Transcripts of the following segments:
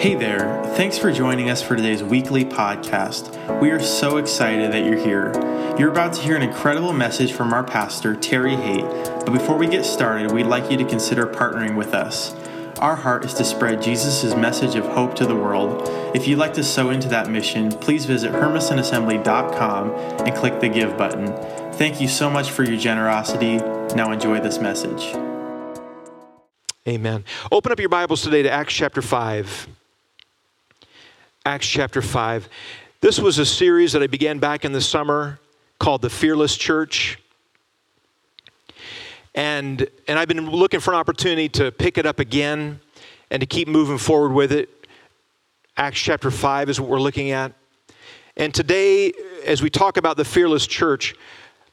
Hey there, thanks for joining us for today's weekly podcast. We are so excited that you're here. You're about to hear an incredible message from our pastor, Terry Haight, but before we get started, we'd like you to consider partnering with us. Our heart is to spread Jesus' message of hope to the world. If you'd like to sow into that mission, please visit hermistonassembly.com and click the Give button. Thank you so much for your generosity. Now enjoy this message. Amen. Open up your Bibles today to Acts chapter 5. Acts chapter 5. This was a series that I began back in the summer called The Fearless Church. And, and I've been looking for an opportunity to pick it up again and to keep moving forward with it. Acts chapter 5 is what we're looking at. And today, as we talk about the fearless church,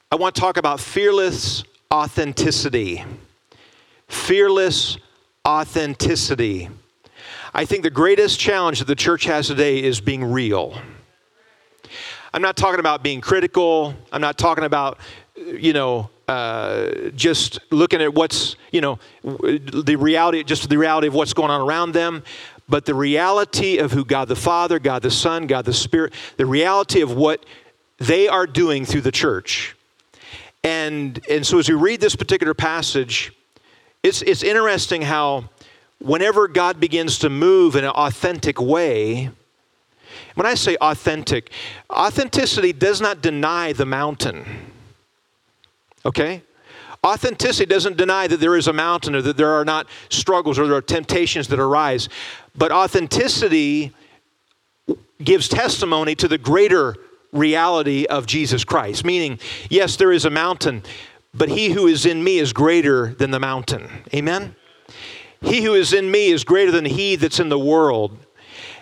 I want to talk about fearless authenticity. Fearless authenticity. I think the greatest challenge that the church has today is being real. I'm not talking about being critical. I'm not talking about, you know, uh, just looking at what's, you know, the reality, just the reality of what's going on around them, but the reality of who God the Father, God the Son, God the Spirit, the reality of what they are doing through the church. And, and so as we read this particular passage, it's, it's interesting how whenever God begins to move in an authentic way, when I say authentic, authenticity does not deny the mountain. Okay? Authenticity doesn't deny that there is a mountain or that there are not struggles or there are temptations that arise. But authenticity gives testimony to the greater reality of Jesus Christ. Meaning, yes, there is a mountain, but he who is in me is greater than the mountain. Amen? He who is in me is greater than he that's in the world.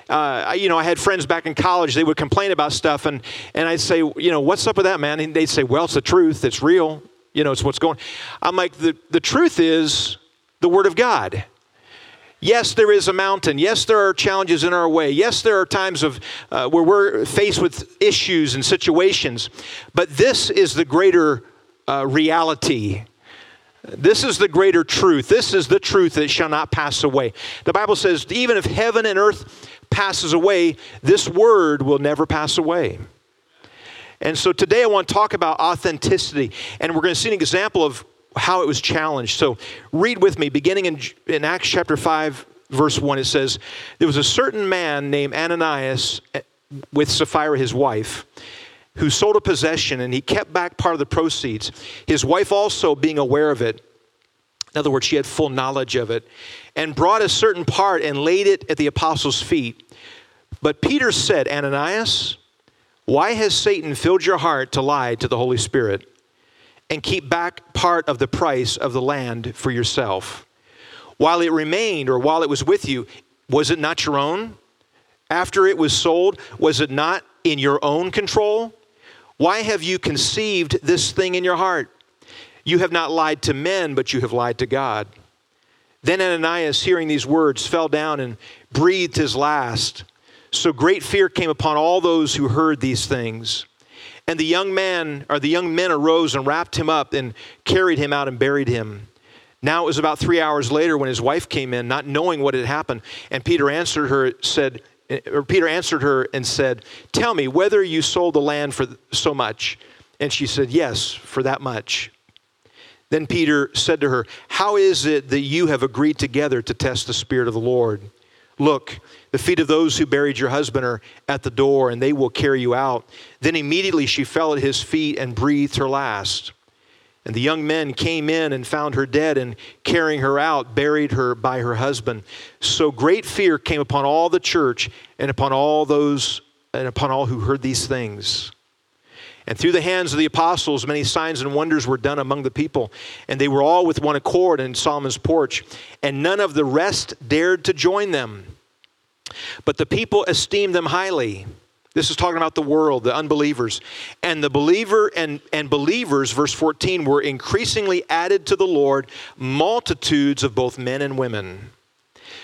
Uh, you know, I had friends back in college, they would complain about stuff, and, and I'd say, you know, what's up with that, man? And they'd say, well, it's the truth, it's real, you know, it's what's going I'm like, the, the truth is the Word of God. Yes, there is a mountain. Yes, there are challenges in our way. Yes, there are times of uh, where we're faced with issues and situations. But this is the greater uh, reality this is the greater truth. This is the truth that shall not pass away. The Bible says, even if heaven and earth passes away, this word will never pass away. And so today I want to talk about authenticity, and we're going to see an example of how it was challenged. So read with me, beginning in, in Acts chapter 5, verse 1, it says, There was a certain man named Ananias eh, with Sapphira, his wife who sold a possession and he kept back part of the proceeds. His wife also being aware of it. In other words, she had full knowledge of it and brought a certain part and laid it at the apostles' feet. But Peter said, Ananias, why has Satan filled your heart to lie to the Holy Spirit and keep back part of the price of the land for yourself? While it remained or while it was with you, was it not your own? After it was sold, was it not in your own control? Why have you conceived this thing in your heart? You have not lied to men, but you have lied to God. Then Ananias, hearing these words, fell down and breathed his last. So great fear came upon all those who heard these things. And the young man, or the young men arose and wrapped him up and carried him out and buried him. Now it was about three hours later when his wife came in, not knowing what had happened. And Peter answered her, said, or Peter answered her and said, Tell me whether you sold the land for so much. And she said, Yes, for that much. Then Peter said to her, How is it that you have agreed together to test the Spirit of the Lord? Look, the feet of those who buried your husband are at the door, and they will carry you out. Then immediately she fell at his feet and breathed her last. And the young men came in and found her dead, and carrying her out, buried her by her husband. So great fear came upon all the church and upon all those and upon all who heard these things. And through the hands of the apostles, many signs and wonders were done among the people. And they were all with one accord in Solomon's porch. And none of the rest dared to join them. But the people esteemed them highly. This is talking about the world, the unbelievers. And the believer and, and believers, verse 14, were increasingly added to the Lord, multitudes of both men and women.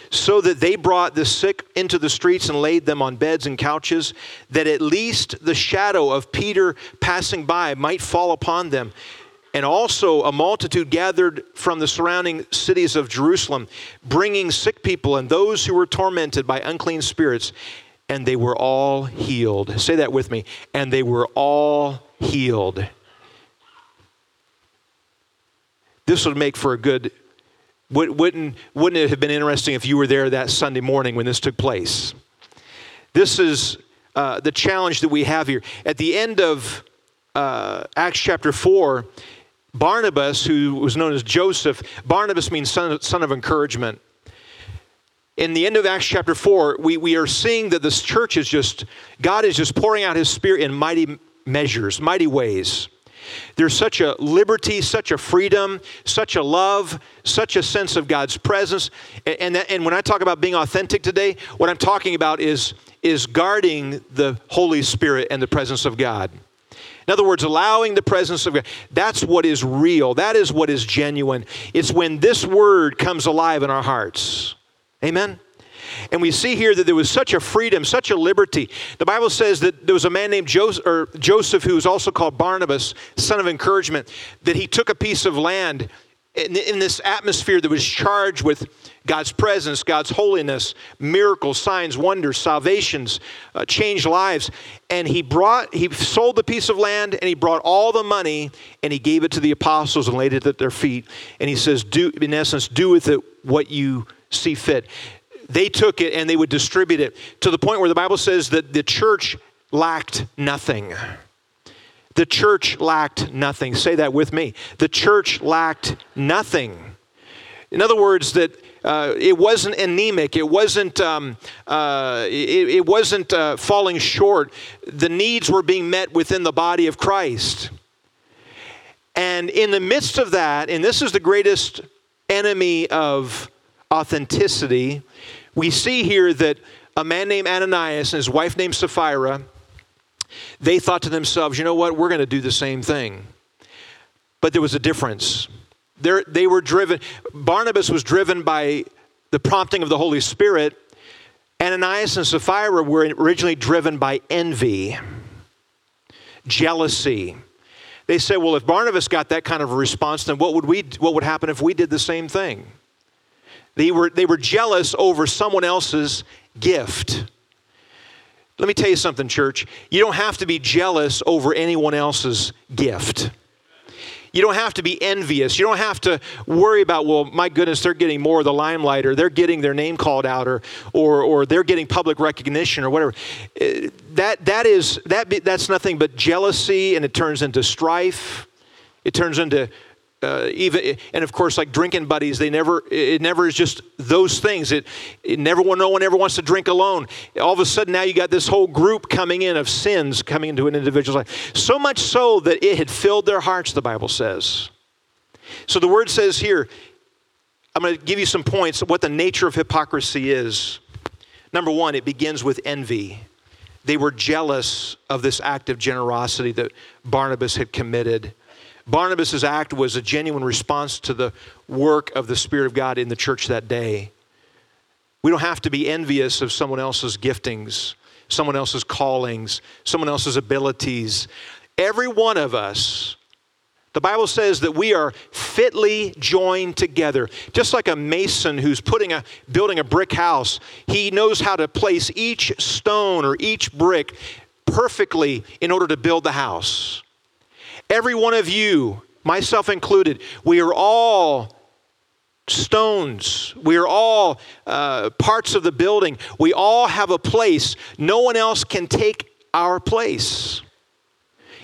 So that they brought the sick into the streets and laid them on beds and couches, that at least the shadow of Peter passing by might fall upon them. and also a multitude gathered from the surrounding cities of Jerusalem, bringing sick people and those who were tormented by unclean spirits, and they were all healed. Say that with me. And they were all healed. This would make for a good. Wouldn't, wouldn't it have been interesting if you were there that Sunday morning when this took place? This is uh, the challenge that we have here. At the end of uh, Acts chapter 4, Barnabas, who was known as Joseph, Barnabas means son son of encouragement. In the end of Acts chapter 4, we, we are seeing that this church is just, God is just pouring out his spirit in mighty measures, mighty ways. There's such a liberty, such a freedom, such a love, such a sense of God's presence. And, and, that, and when I talk about being authentic today, what I'm talking about is, is guarding the Holy Spirit and the presence of God. In other words, allowing the presence of God. That's what is real. That is what is genuine. It's when this word comes alive in our hearts. Amen? And we see here that there was such a freedom, such a liberty. The Bible says that there was a man named Joseph, or Joseph who was also called Barnabas, son of encouragement, that he took a piece of land in, in this atmosphere that was charged with God's presence, God's holiness, miracles, signs, wonders, salvations, uh, changed lives. And he brought, he sold the piece of land and he brought all the money and he gave it to the apostles and laid it at their feet. And he says, do, in essence, do with it what you see fit. They took it and they would distribute it to the point where the Bible says that the church lacked nothing. The church lacked nothing. Say that with me. The church lacked nothing. In other words, that uh, it wasn't anemic. It wasn't. Um, uh, it, it, wasn't uh, falling short. The needs were being met within the body of Christ. And in the midst of that, and this is the greatest enemy of authenticity, we see here that a man named Ananias and his wife named Sapphira they thought to themselves, you know what, we're going to do the same thing. But there was a difference. They're, they were driven, Barnabas was driven by the prompting of the Holy Spirit. Ananias and Sapphira were originally driven by envy, jealousy. They said, well, if Barnabas got that kind of a response, then what would, we, what would happen if we did the same thing? They were, they were jealous over someone else's gift. Let me tell you something, church. You don't have to be jealous over anyone else's gift. You don't have to be envious. You don't have to worry about, well, my goodness, they're getting more of the limelight, or they're getting their name called out, or, or, or they're getting public recognition, or whatever. Uh, that, that is, that, that's nothing but jealousy, and it turns into strife. It turns into uh, even and of course like drinking buddies they never it never is just those things. It, it never no one ever wants to drink alone. All of a sudden now you got this whole group coming in of sins coming into an individual's life. So much so that it had filled their hearts the bible says. So the word says here i'm going to give you some points what the nature of hypocrisy is. Number one it begins with envy. They were jealous of this act of generosity that barnabas had committed Barnabas' act was a genuine response to the work of the Spirit of God in the church that day. We don't have to be envious of someone else's giftings, someone else's callings, someone else's abilities. Every one of us, the Bible says that we are fitly joined together. Just like a mason who's putting a building a brick house, he knows how to place each stone or each brick perfectly in order to build the house. Every one of you, myself included, we are all stones. We are all uh, parts of the building. We all have a place. No one else can take our place.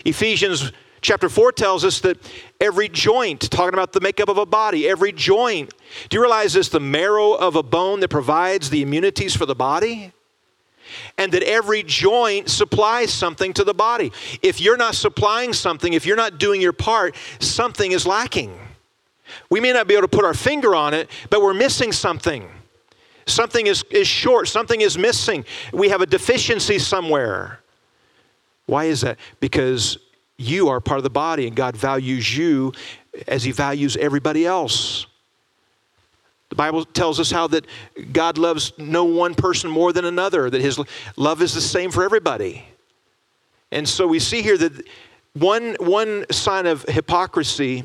Ephesians chapter 4 tells us that every joint, talking about the makeup of a body, every joint. Do you realize this? The marrow of a bone that provides the immunities for the body? And that every joint supplies something to the body. If you're not supplying something, if you're not doing your part, something is lacking. We may not be able to put our finger on it, but we're missing something. Something is, is short, something is missing. We have a deficiency somewhere. Why is that? Because you are part of the body and God values you as He values everybody else. Bible tells us how that God loves no one person more than another, that his love is the same for everybody. And so we see here that one, one sign of hypocrisy,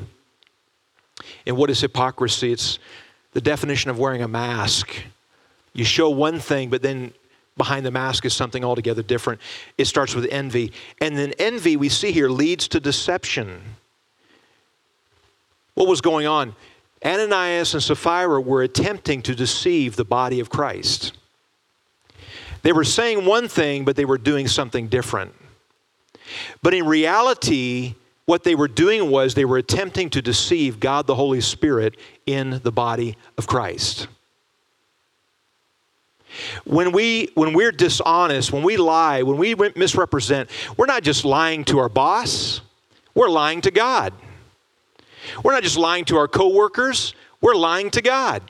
and what is hypocrisy? It's the definition of wearing a mask. You show one thing, but then behind the mask is something altogether different. It starts with envy. And then envy, we see here, leads to deception. What was going on? Ananias and Sapphira were attempting to deceive the body of Christ. They were saying one thing, but they were doing something different. But in reality, what they were doing was they were attempting to deceive God the Holy Spirit in the body of Christ. When, we, when we're dishonest, when we lie, when we misrepresent, we're not just lying to our boss, we're lying to God. We're not just lying to our coworkers, we're lying to God.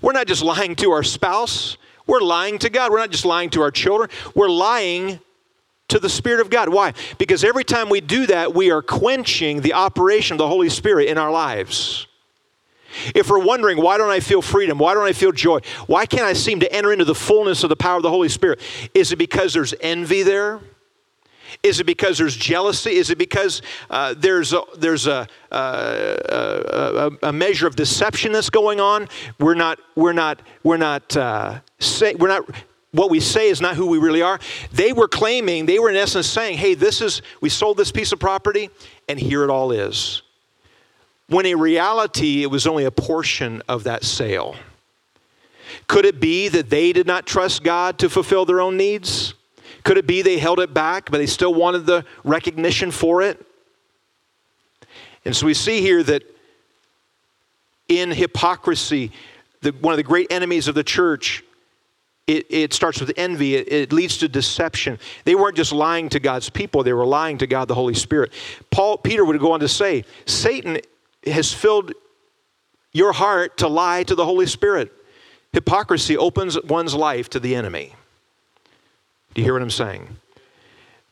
We're not just lying to our spouse, we're lying to God. We're not just lying to our children, we're lying to the Spirit of God. Why? Because every time we do that, we are quenching the operation of the Holy Spirit in our lives. If we're wondering, why don't I feel freedom? Why don't I feel joy? Why can't I seem to enter into the fullness of the power of the Holy Spirit? Is it because there's envy there? Is it because there's jealousy? Is it because uh, there's, a, there's a, a, a, measure of deception that's going on? We're not, we're not, we're not, uh, say, we're not, what we say is not who we really are. They were claiming, they were in essence saying, hey, this is, we sold this piece of property, and here it all is. When in reality, it was only a portion of that sale. Could it be that they did not trust God to fulfill their own needs? Could it be they held it back, but they still wanted the recognition for it? And so we see here that in hypocrisy, the, one of the great enemies of the church, it, it starts with envy. It, it, leads to deception. They weren't just lying to God's people, they were lying to God the Holy Spirit. Paul Peter would go on to say, Satan has filled your heart to lie to the Holy Spirit. Hypocrisy opens one's life to the enemy. Do you hear what I'm saying?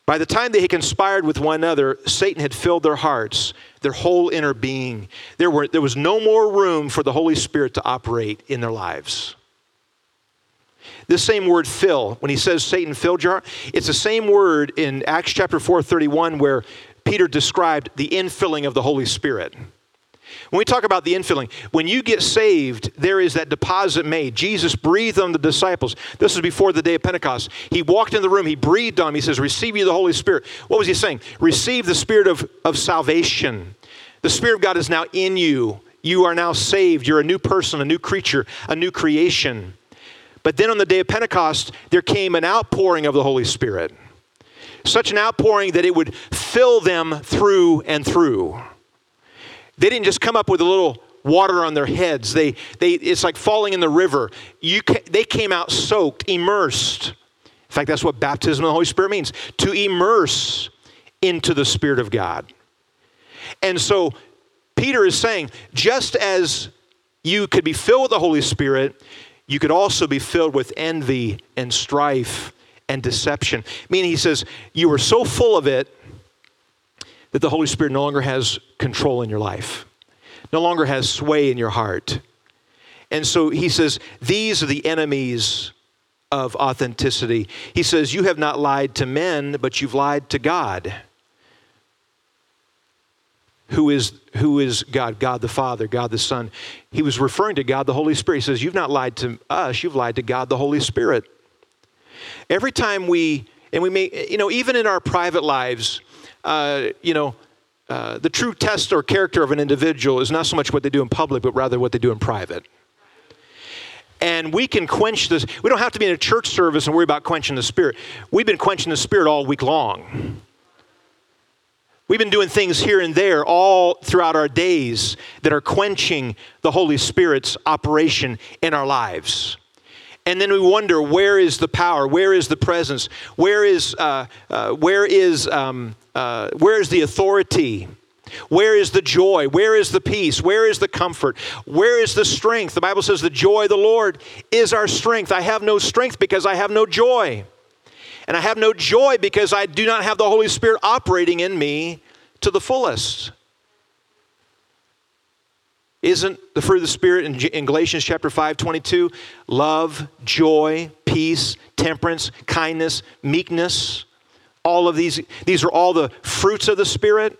By the time they had conspired with one another, Satan had filled their hearts, their whole inner being. There, were, there was no more room for the Holy Spirit to operate in their lives. This same word fill, when he says Satan filled your heart, it's the same word in Acts chapter 4, 31, where Peter described the infilling of the Holy Spirit. When we talk about the infilling, when you get saved, there is that deposit made. Jesus breathed on the disciples. This is before the day of Pentecost. He walked in the room, he breathed on them. He says, Receive you the Holy Spirit. What was he saying? Receive the Spirit of, of salvation. The Spirit of God is now in you. You are now saved. You're a new person, a new creature, a new creation. But then on the day of Pentecost, there came an outpouring of the Holy Spirit. Such an outpouring that it would fill them through and through. They didn't just come up with a little water on their heads. They, they, it's like falling in the river. You they came out soaked, immersed. In fact, that's what baptism of the Holy Spirit means to immerse into the Spirit of God. And so Peter is saying, just as you could be filled with the Holy Spirit, you could also be filled with envy and strife and deception. Meaning, he says, you were so full of it that the Holy Spirit no longer has control in your life, no longer has sway in your heart. And so he says, These are the enemies of authenticity. He says, You have not lied to men, but you've lied to God. Who is, who is God? God the Father, God the Son. He was referring to God the Holy Spirit. He says, You've not lied to us, you've lied to God the Holy Spirit. Every time we, and we may, you know, even in our private lives, uh, you know, uh, the true test or character of an individual is not so much what they do in public, but rather what they do in private. And we can quench this. We don't have to be in a church service and worry about quenching the spirit. We've been quenching the spirit all week long. We've been doing things here and there all throughout our days that are quenching the Holy Spirit's operation in our lives. And then we wonder where is the power? Where is the presence? Where is, uh, uh, where is um, uh, where is the authority? Where is the joy? Where is the peace? Where is the comfort? Where is the strength? The Bible says, The joy of the Lord is our strength. I have no strength because I have no joy. And I have no joy because I do not have the Holy Spirit operating in me to the fullest. Isn't the fruit of the Spirit in, in Galatians chapter 5 22 love, joy, peace, temperance, kindness, meekness? all of these, these are all the fruits of the Spirit.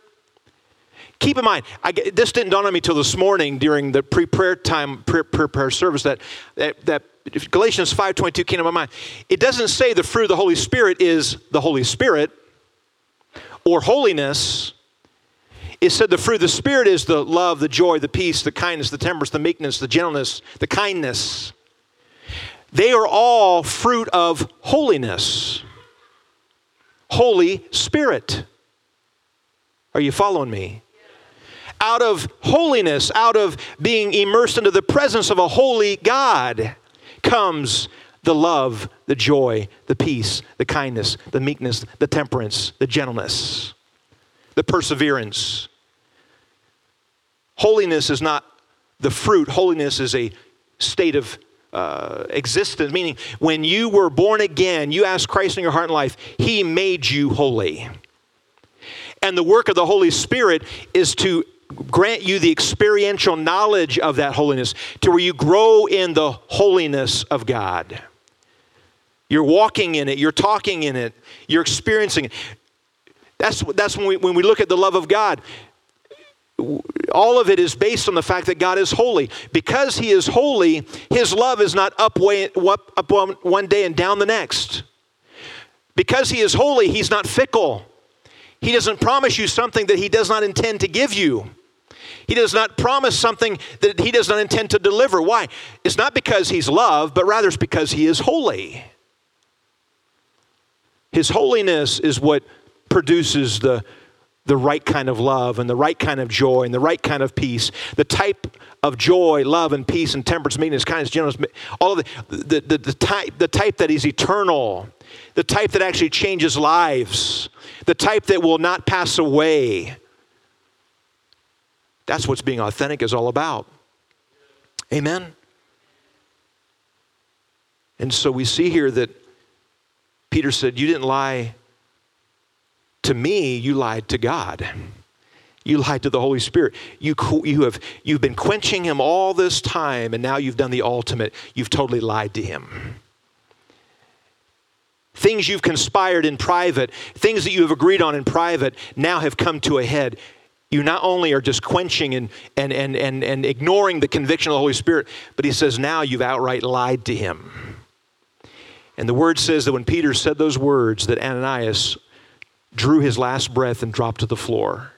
Keep in mind, I, this didn't dawn on me till this morning during the pre-prayer time, pre-prayer service that, that, that Galatians 5.22 came to my mind. It doesn't say the fruit of the Holy Spirit is the Holy Spirit or holiness. It said the fruit of the Spirit is the love, the joy, the peace, the kindness, the temperance, the meekness, the gentleness, the kindness. They are all fruit of holiness. Holy Spirit. Are you following me? Out of holiness, out of being immersed into the presence of a holy God, comes the love, the joy, the peace, the kindness, the meekness, the temperance, the gentleness, the perseverance. Holiness is not the fruit, holiness is a state of uh, existence, meaning when you were born again, you asked Christ in your heart and life, He made you holy. And the work of the Holy Spirit is to grant you the experiential knowledge of that holiness to where you grow in the holiness of God. You're walking in it, you're talking in it, you're experiencing it. That's, that's when, we, when we look at the love of God. All of it is based on the fact that God is holy. Because He is holy, His love is not up, way, up, up one day and down the next. Because He is holy, He's not fickle. He doesn't promise you something that He does not intend to give you. He does not promise something that He does not intend to deliver. Why? It's not because He's love, but rather it's because He is holy. His holiness is what produces the, the right kind of love and the right kind of joy and the right kind of peace. The type of joy, love, and peace and temperance, meekness, kindness, gentleness, all of the, the, the, the, type, the type that is eternal, the type that actually changes lives the type that will not pass away. That's what's being authentic is all about. Amen? And so we see here that Peter said, You didn't lie to me, you lied to God. You lied to the Holy Spirit. You, you have, you've been quenching him all this time, and now you've done the ultimate. You've totally lied to him things you've conspired in private, things that you have agreed on in private, now have come to a head. You not only are just quenching and, and, and, and, and ignoring the conviction of the Holy Spirit, but he says now you've outright lied to him. And the word says that when Peter said those words, that Ananias drew his last breath and dropped to the floor.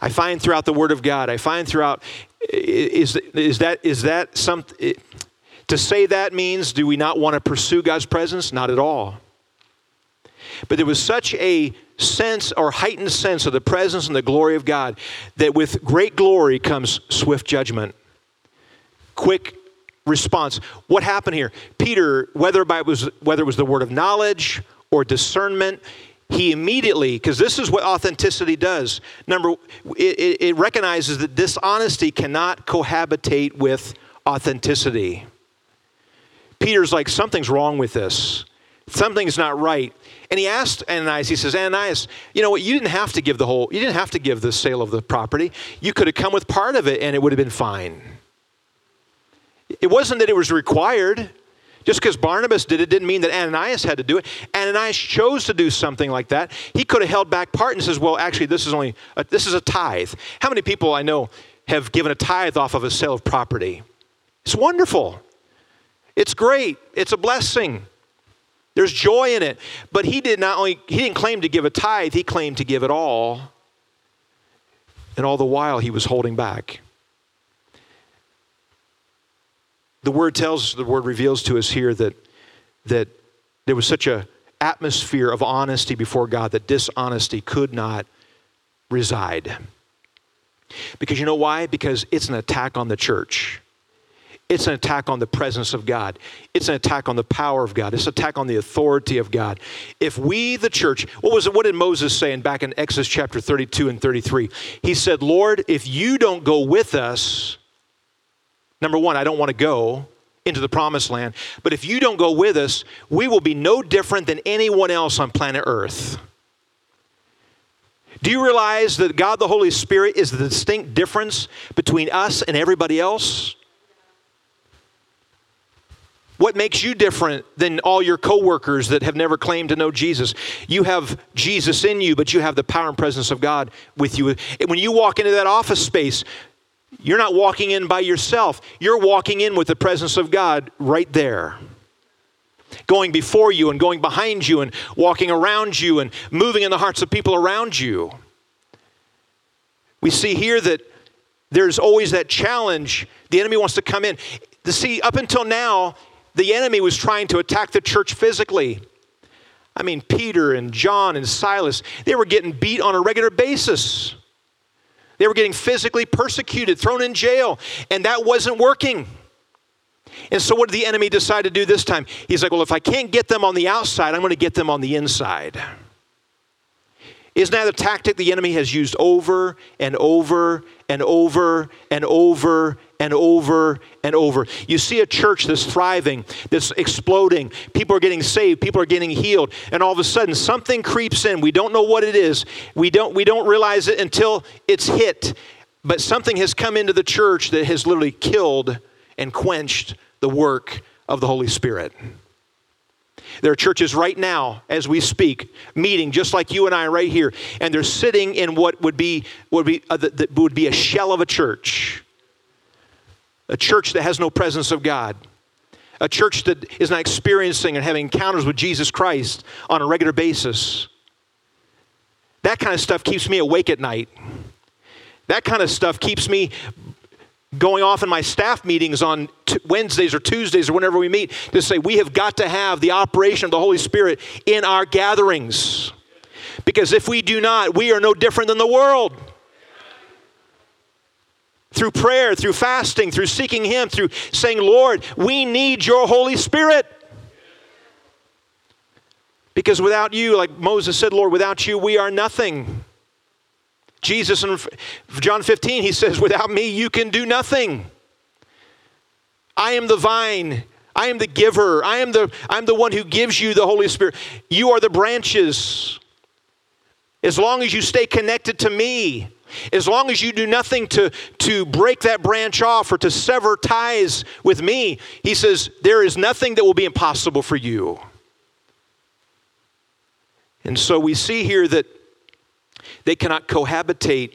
I find throughout the Word of God, I find throughout, is, is, that, is that something, to say that means, do we not want to pursue God's presence? Not at all. But there was such a sense or heightened sense of the presence and the glory of God that with great glory comes swift judgment, quick response. What happened here? Peter, whether, by it was, whether it was the word of knowledge or discernment, he immediately, because this is what authenticity does. Number, it, it recognizes that dishonesty cannot cohabitate with authenticity. Peter's like, something's wrong with this. Something's not right. And he asked Ananias, he says, Ananias, you know what? You didn't have to give the whole, you didn't have to give the sale of the property. You could have come with part of it and it would have been fine. It wasn't that it was required. Just because Barnabas did it didn't mean that Ananias had to do it. Ananias chose to do something like that. He could have held back part and says, "Well, actually, this is only a, this is a tithe." How many people I know have given a tithe off of a sale of property? It's wonderful. It's great. It's a blessing. There's joy in it. But he did not only he didn't claim to give a tithe, he claimed to give it all. And all the while he was holding back. The word tells the word reveals to us here that that there was such a atmosphere of honesty before God that dishonesty could not reside. Because you know why? Because it's an attack on the church. It's an attack on the presence of God. It's an attack on the power of God. It's an attack on the authority of God. If we, the church, what was it? What did Moses say in back in Exodus chapter 32 and 33? He said, Lord, if you don't go with us, number one, I don't want to go into the promised land, but if you don't go with us, we will be no different than anyone else on planet Earth. Do you realize that God the Holy Spirit is the distinct difference between us and everybody else? What makes you different than all your coworkers that have never claimed to know Jesus? You have Jesus in you, but you have the power and presence of God with you. When you walk into that office space, you're not walking in by yourself. You're walking in with the presence of God right there. Going before you and going behind you and walking around you and moving in the hearts of people around you. We see here that there's always that challenge. The enemy wants to come in. To see, up until now, the enemy was trying to attack the church physically. I mean, Peter and John and Silas, they were getting beat on a regular basis. They were getting physically persecuted, thrown in jail, and that wasn't working. And so, what did the enemy decide to do this time? He's like, Well, if I can't get them on the outside, I'm going to get them on the inside. Isn't that a tactic the enemy has used over and over and over and over and over and over? You see a church that's thriving, that's exploding. People are getting saved, people are getting healed, and all of a sudden something creeps in. We don't know what it is. We don't we don't realize it until it's hit. But something has come into the church that has literally killed and quenched the work of the Holy Spirit. There are churches right now, as we speak, meeting just like you and I right here, and they're sitting in what would be would be uh, that would be a shell of a church, a church that has no presence of God, a church that is not experiencing and having encounters with Jesus Christ on a regular basis. That kind of stuff keeps me awake at night. That kind of stuff keeps me going off in my staff meetings on t- Wednesdays or Tuesdays or whenever we meet to say we have got to have the operation of the Holy Spirit in our gatherings. Because if we do not, we are no different than the world. Through prayer, through fasting, through seeking Him, through saying, Lord, we need your Holy Spirit. Because without you, like Moses said, Lord, without you, we are nothing. Jesus in John 15, he says, Without me, you can do nothing. I am the vine. I am the giver. I am the, I'm the one who gives you the Holy Spirit. You are the branches. As long as you stay connected to me, as long as you do nothing to, to break that branch off or to sever ties with me, he says, there is nothing that will be impossible for you. And so we see here that they cannot cohabitate.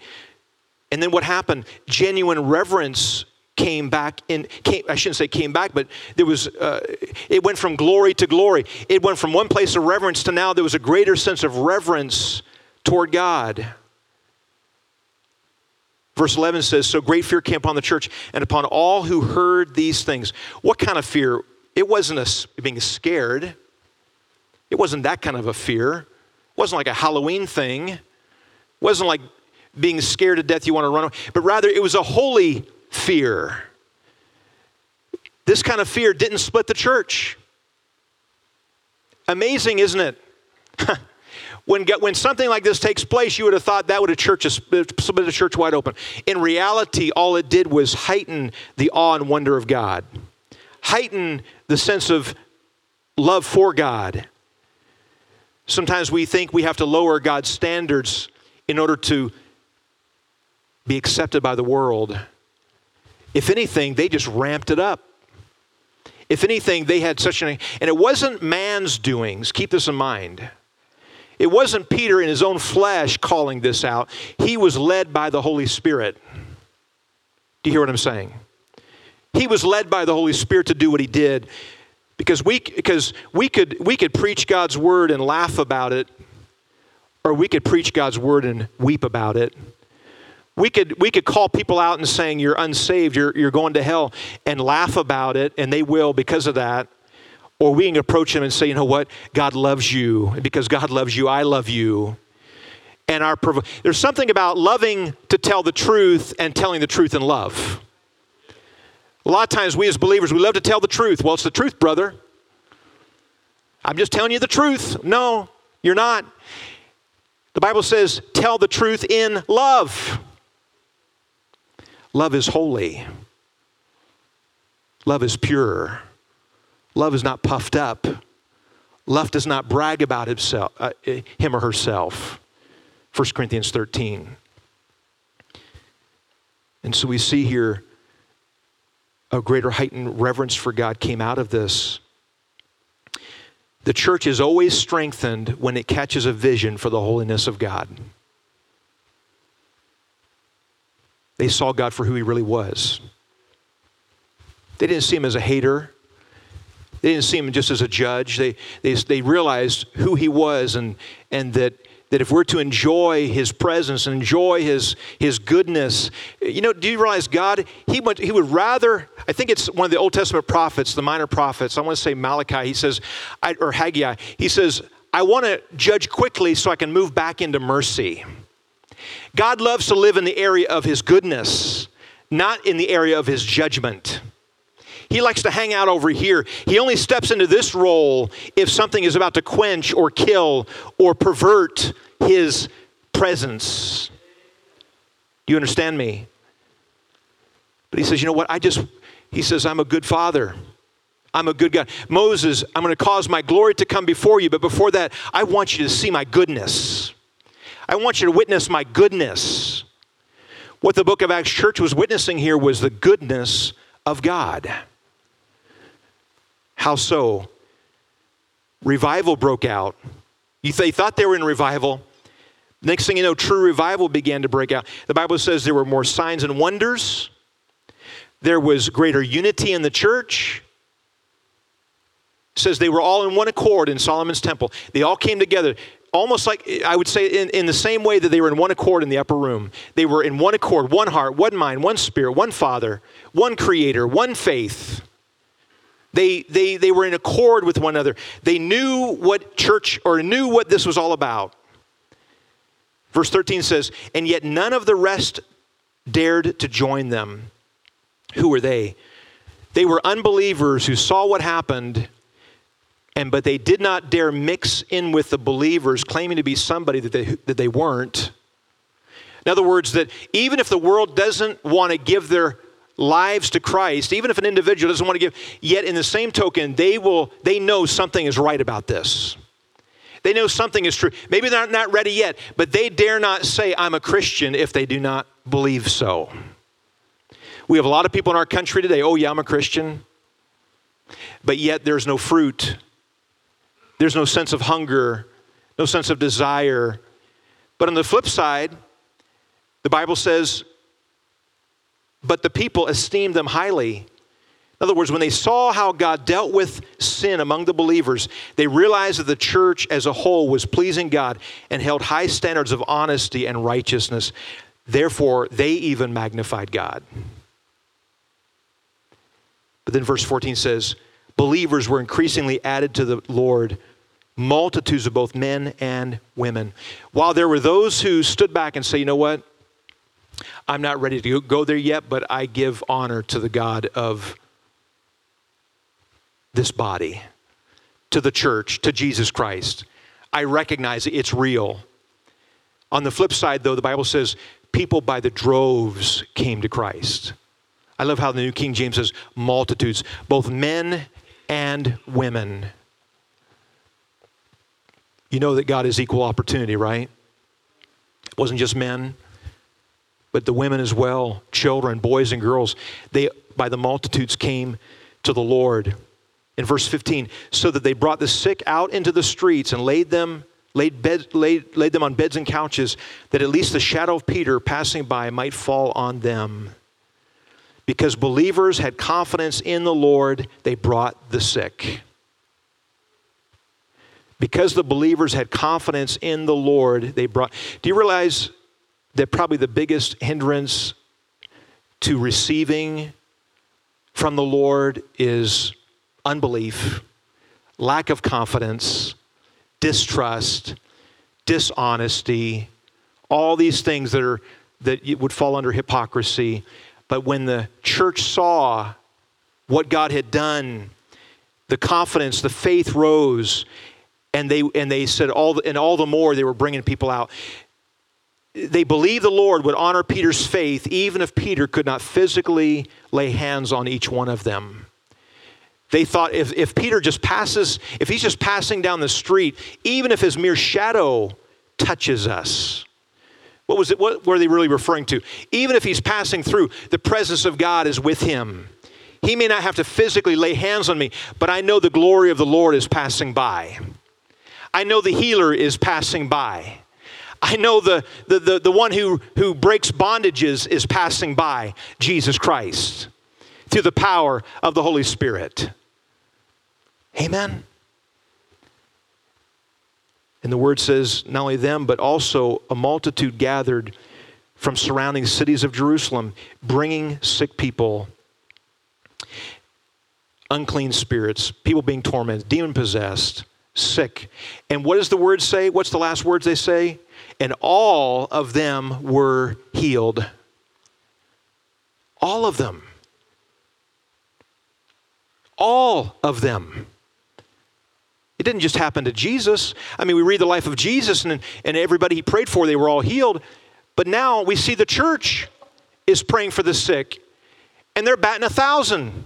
And then what happened? Genuine reverence came back in came, i shouldn't say came back but there was uh, it went from glory to glory it went from one place of reverence to now there was a greater sense of reverence toward god verse 11 says so great fear came upon the church and upon all who heard these things what kind of fear it wasn't a, being scared it wasn't that kind of a fear it wasn't like a halloween thing it wasn't like being scared to death you want to run away, but rather it was a holy fear. This kind of fear didn't split the church. Amazing, isn't it? when, when something like this takes place, you would have thought that would have church, split the church wide open. In reality, all it did was heighten the awe and wonder of God, heighten the sense of love for God. Sometimes we think we have to lower God's standards in order to be accepted by the world. If anything, they just ramped it up. If anything, they had such an, and it wasn't man's doings, keep this in mind. It wasn't Peter in his own flesh calling this out, he was led by the Holy Spirit. Do you hear what I'm saying? He was led by the Holy Spirit to do what he did because we, because we, could, we could preach God's word and laugh about it or we could preach God's word and weep about it. We could, we could call people out and saying, You're unsaved, you're, you're going to hell, and laugh about it, and they will because of that. Or we can approach them and say, You know what? God loves you. Because God loves you, I love you. And our there's something about loving to tell the truth and telling the truth in love. A lot of times, we as believers, we love to tell the truth. Well, it's the truth, brother. I'm just telling you the truth. No, you're not. The Bible says, tell the truth in love. Love is holy. Love is pure. Love is not puffed up. Love does not brag about himself, uh, him or herself. 1 Corinthians 13. And so we see here a greater heightened reverence for God came out of this. The church is always strengthened when it catches a vision for the holiness of God. They saw God for who He really was. They didn't see Him as a hater. They didn't see Him just as a judge. They, they, they realized who He was and, and that that if we're to enjoy his presence and enjoy his, his goodness, you know, do you realize God, he, went, he would rather, I think it's one of the Old Testament prophets, the minor prophets, I want to say Malachi, he says, I, or Haggai, he says, I want to judge quickly so I can move back into mercy. God loves to live in the area of his goodness, not in the area of his judgment. He likes to hang out over here. He only steps into this role if something is about to quench or kill or pervert his presence. Do you understand me? But he says, you know what? I just, he says, I'm a good father. I'm a good God. Moses, I'm going to cause my glory to come before you, but before that, I want you to see my goodness. I want you to witness my goodness. What the book of Acts church was witnessing here was the goodness of God. How so? Revival broke out. They thought they were in revival. Next thing you know, true revival began to break out. The Bible says there were more signs and wonders. There was greater unity in the church. It says they were all in one accord in Solomon's temple. They all came together, almost like I would say in, in the same way that they were in one accord in the upper room. They were in one accord, one heart, one mind, one spirit, one Father, one Creator, one faith. They, they, they were in accord with one another. They knew what church or knew what this was all about. Verse 13 says, And yet none of the rest dared to join them. Who were they? They were unbelievers who saw what happened, and but they did not dare mix in with the believers, claiming to be somebody that they, that they weren't. In other words, that even if the world doesn't want to give their lives to Christ, even if an individual doesn't want to give, yet in the same token, they will, they know something is right about this. They know something is true. Maybe they're not ready yet, but they dare not say, I'm a Christian if they do not believe so. We have a lot of people in our country today, oh, yeah, I'm a Christian, but yet there's no fruit. There's no sense of hunger, no sense of desire. But on the flip side, the Bible says but the people esteemed them highly. In other words, when they saw how God dealt with sin among the believers, they realized that the church as a whole was pleasing God and held high standards of honesty and righteousness. Therefore, they even magnified God. But then verse 14 says, Believers were increasingly added to the Lord, multitudes of both men and women. While there were those who stood back and say, You know what? I'm not ready to go there yet, but I give honor to the God of this body, to the church, to Jesus Christ. I recognize it's real. On the flip side, though, the Bible says people by the droves came to Christ. I love how the New King James says multitudes, both men and women. You know that God is equal opportunity, right? It wasn't just men, but the women as well, children, boys and girls, they by the multitudes came to the Lord. In verse 15, so that they brought the sick out into the streets and laid them laid, bed, laid, laid them on beds and couches, that at least the shadow of Peter passing by might fall on them. Because believers had confidence in the Lord, they brought the sick. Because the believers had confidence in the Lord, they brought. Do you realize that probably the biggest hindrance to receiving from the Lord is unbelief, lack of confidence, distrust, dishonesty, all these things that are that would fall under hypocrisy. But when the church saw what God had done, the confidence, the faith rose, and they and they said all the, and all the more they were bringing people out they believed the Lord would honor Peter's faith even if Peter could not physically lay hands on each one of them. They thought if, if Peter just passes, if he's just passing down the street, even if his mere shadow touches us, what was it? What were they really referring to? Even if he's passing through, the presence of God is with him. He may not have to physically lay hands on me, but I know the glory of the Lord is passing by. I know the healer is passing by. I know the, the, the, the one who, who breaks bondages is passing by, Jesus Christ, through the power of the Holy Spirit. Amen. And the word says, not only them, but also a multitude gathered from surrounding cities of Jerusalem, bringing sick people, unclean spirits, people being tormented, demon possessed, sick. And what does the word say? What's the last words they say? And all of them were healed. All of them. All of them. It didn't just happen to Jesus. I mean, we read the life of Jesus, and, and everybody he prayed for, they were all healed. But now we see the church is praying for the sick, and they're batting a thousand.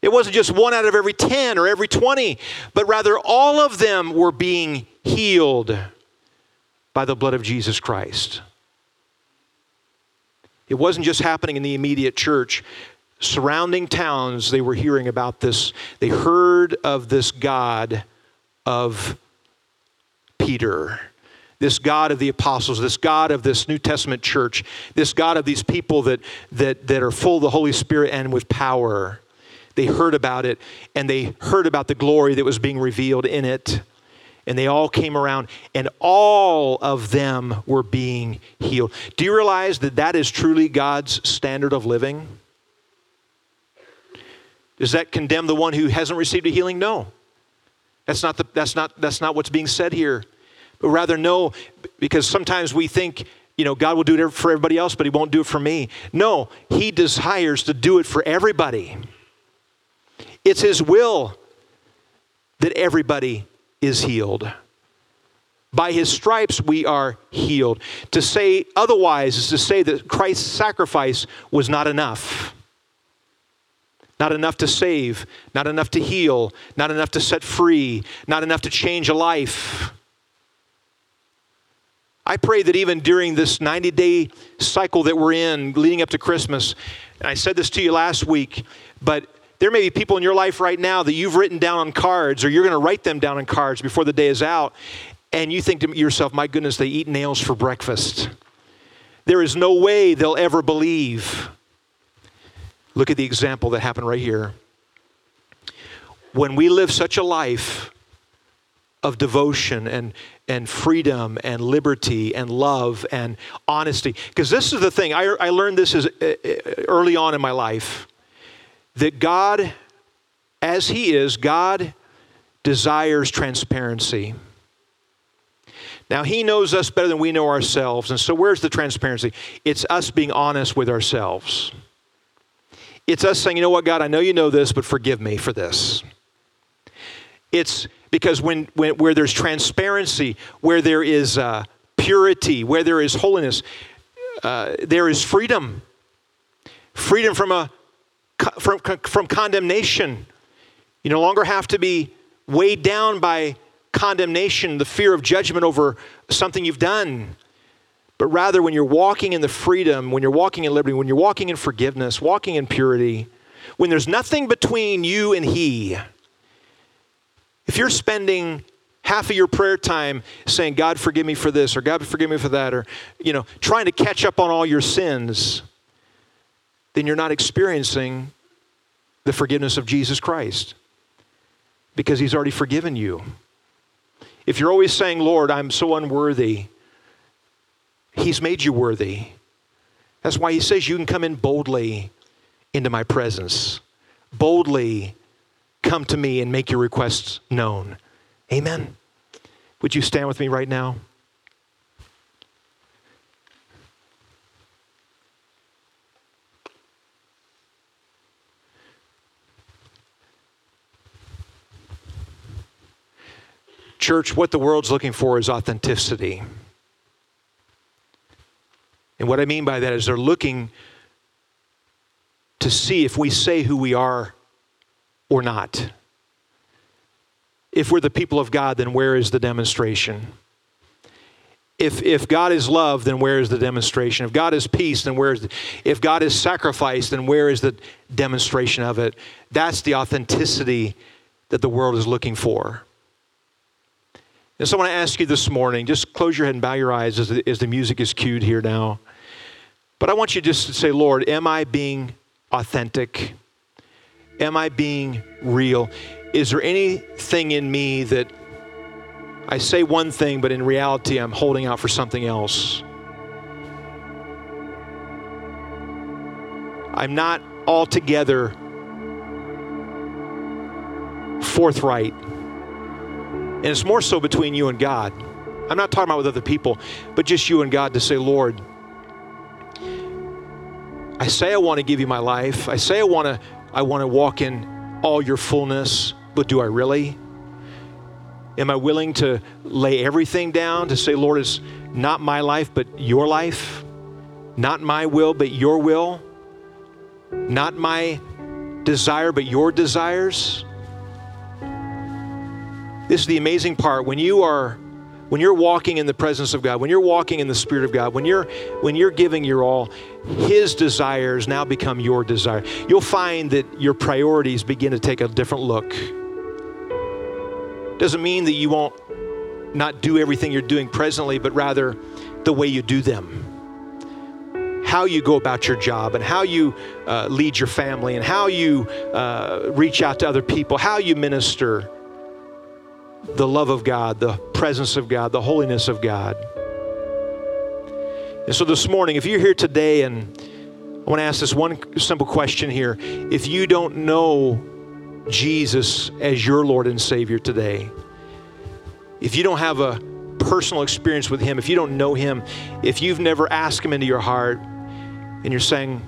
It wasn't just one out of every 10 or every 20, but rather all of them were being healed by the blood of Jesus Christ. It wasn't just happening in the immediate church. Surrounding towns, they were hearing about this. They heard of this God of Peter, this God of the apostles, this God of this New Testament church, this God of these people that, that, that are full of the Holy Spirit and with power. They heard about it and they heard about the glory that was being revealed in it. And they all came around, and all of them were being healed. Do you realize that that is truly God's standard of living? Does that condemn the one who hasn't received a healing? No. That's not, the, that's not, that's not what's being said here. But rather, no, because sometimes we think, you know, God will do it for everybody else, but He won't do it for me. No, He desires to do it for everybody. It's His will that everybody is healed. By his stripes we are healed. To say otherwise is to say that Christ's sacrifice was not enough. Not enough to save, not enough to heal, not enough to set free, not enough to change a life. I pray that even during this 90 day cycle that we're in, leading up to Christmas, and I said this to you last week, but there may be people in your life right now that you've written down on cards, or you're going to write them down on cards before the day is out, and you think to yourself, my goodness, they eat nails for breakfast. There is no way they'll ever believe Look at the example that happened right here. When we live such a life of devotion and, and freedom and liberty and love and honesty, because this is the thing, I, I learned this as, uh, uh, early on in my life that God, as He is, God desires transparency. Now, He knows us better than we know ourselves. And so, where's the transparency? It's us being honest with ourselves. It's us saying, you know what, God, I know you know this, but forgive me for this. It's because when, when where there's transparency, where there is uh, purity, where there is holiness, uh, there is freedom. Freedom from, a, from, from condemnation. You no longer have to be weighed down by condemnation, the fear of judgment over something you've done. But rather, when you're walking in the freedom, when you're walking in liberty, when you're walking in forgiveness, walking in purity, when there's nothing between you and He, if you're spending half of your prayer time saying, God, forgive me for this, or God, forgive me for that, or, you know, trying to catch up on all your sins, then you're not experiencing the forgiveness of Jesus Christ because He's already forgiven you. If you're always saying, Lord, I'm so unworthy, He's made you worthy. That's why he says you can come in boldly into my presence. Boldly come to me and make your requests known. Amen. Would you stand with me right now? Church, what the world's looking for is authenticity. And what I mean by that is they're looking to see if we say who we are or not. If we're the people of God, then where is the demonstration? if, if God is love, then where is the demonstration? If God is peace, then where is the, if God is sacrifice, then where is the demonstration of it? That's the authenticity that the world is looking for. And so I want to ask you this morning, just close your head and bow your eyes as the, as the music is cued here now. But I want you just to say, Lord, am I being authentic? Am I being real? Is there anything in me that I say one thing, but in reality, I'm holding out for something else. I'm not altogether forthright. And it's more so between you and God. I'm not talking about with other people, but just you and God to say, Lord, I say I want to give you my life. I say I want to I want to walk in all your fullness, but do I really? Am I willing to lay everything down to say, Lord, it's not my life, but your life? Not my will, but your will? Not my desire, but your desires? This is the amazing part. When you are when you're walking in the presence of God, when you're walking in the Spirit of God, when you're when you're giving your all, His desires now become your desire. You'll find that your priorities begin to take a different look. Doesn't mean that you won't not do everything you're doing presently, but rather the way you do them. How you go about your job and how you uh, lead your family and how you uh, reach out to other people, how you minister the love of God, the presence of God, the holiness of God. And so this morning, if you're here today and I want to ask this one simple question here. If you don't know Jesus as your Lord and Savior today, if you don't have a personal experience with Him, if you don't know Him, if you've never asked Him into your heart, and you're saying,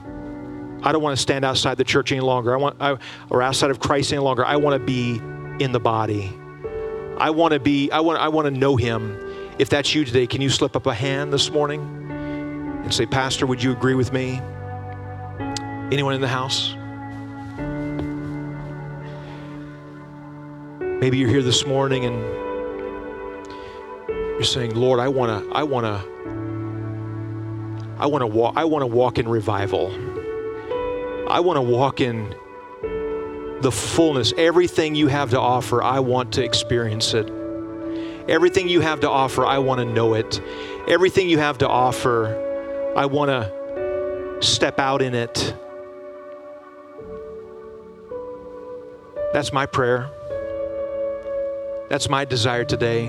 I don't want to stand outside the church any longer, I want, I, or outside of Christ any longer, I want to be in the body. I want to be, I want, I want to know Him. If that's you today, can you slip up a hand this morning and say, Pastor, would you agree with me? Anyone in the house? Maybe you're here this morning and you're saying, Lord, I want to, I want to, I want to walk, I want to walk in revival. I want to walk in the fullness. Everything you have to offer, I want to experience it. Everything you have to offer, I want to know it. Everything you have to offer, I want to step out in it. That's my prayer. That's my desire today.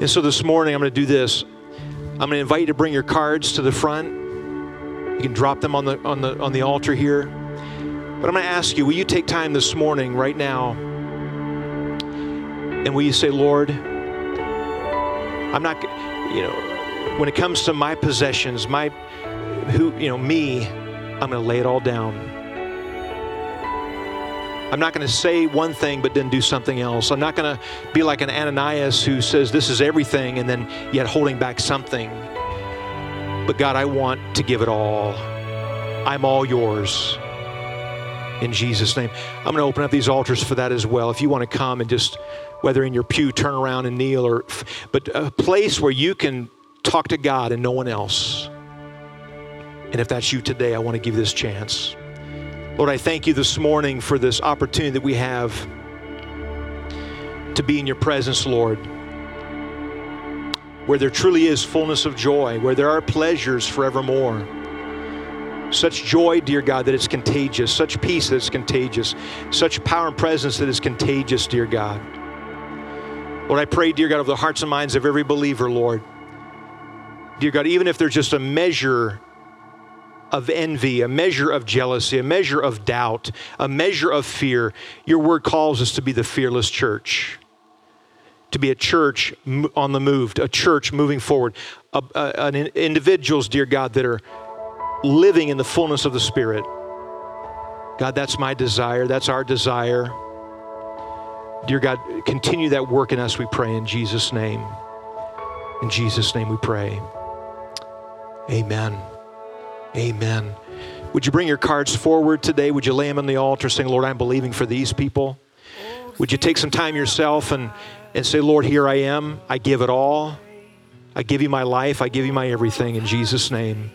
And so this morning, I'm going to do this. I'm going to invite you to bring your cards to the front. You can drop them on the, on the, on the altar here. But I'm going to ask you, will you take time this morning, right now, and will you say, Lord, I'm not, you know, when it comes to my possessions, my, who, you know, me, I'm going to lay it all down. I'm not going to say one thing but then do something else. I'm not going to be like an Ananias who says this is everything and then yet holding back something. But God, I want to give it all. I'm all yours. In Jesus' name. I'm going to open up these altars for that as well. If you want to come and just, whether in your pew, turn around and kneel, or, but a place where you can talk to God and no one else. And if that's you today, I want to give you this chance. Lord, I thank you this morning for this opportunity that we have to be in your presence, Lord, where there truly is fullness of joy, where there are pleasures forevermore. Such joy, dear God, that it's contagious, such peace that it's contagious, such power and presence that is contagious, dear God. Lord, I pray, dear God, of the hearts and minds of every believer, Lord. Dear God, even if there's just a measure of envy, a measure of jealousy, a measure of doubt, a measure of fear. Your word calls us to be the fearless church, to be a church on the move, a church moving forward, a, a, an individuals, dear God, that are living in the fullness of the Spirit. God, that's my desire. That's our desire. Dear God, continue that work in us, we pray in Jesus' name. In Jesus' name we pray. Amen. Amen. Would you bring your cards forward today? Would you lay them on the altar saying, Lord, I'm believing for these people? Would you take some time yourself and, and say, Lord, here I am. I give it all. I give you my life. I give you my everything in Jesus' name.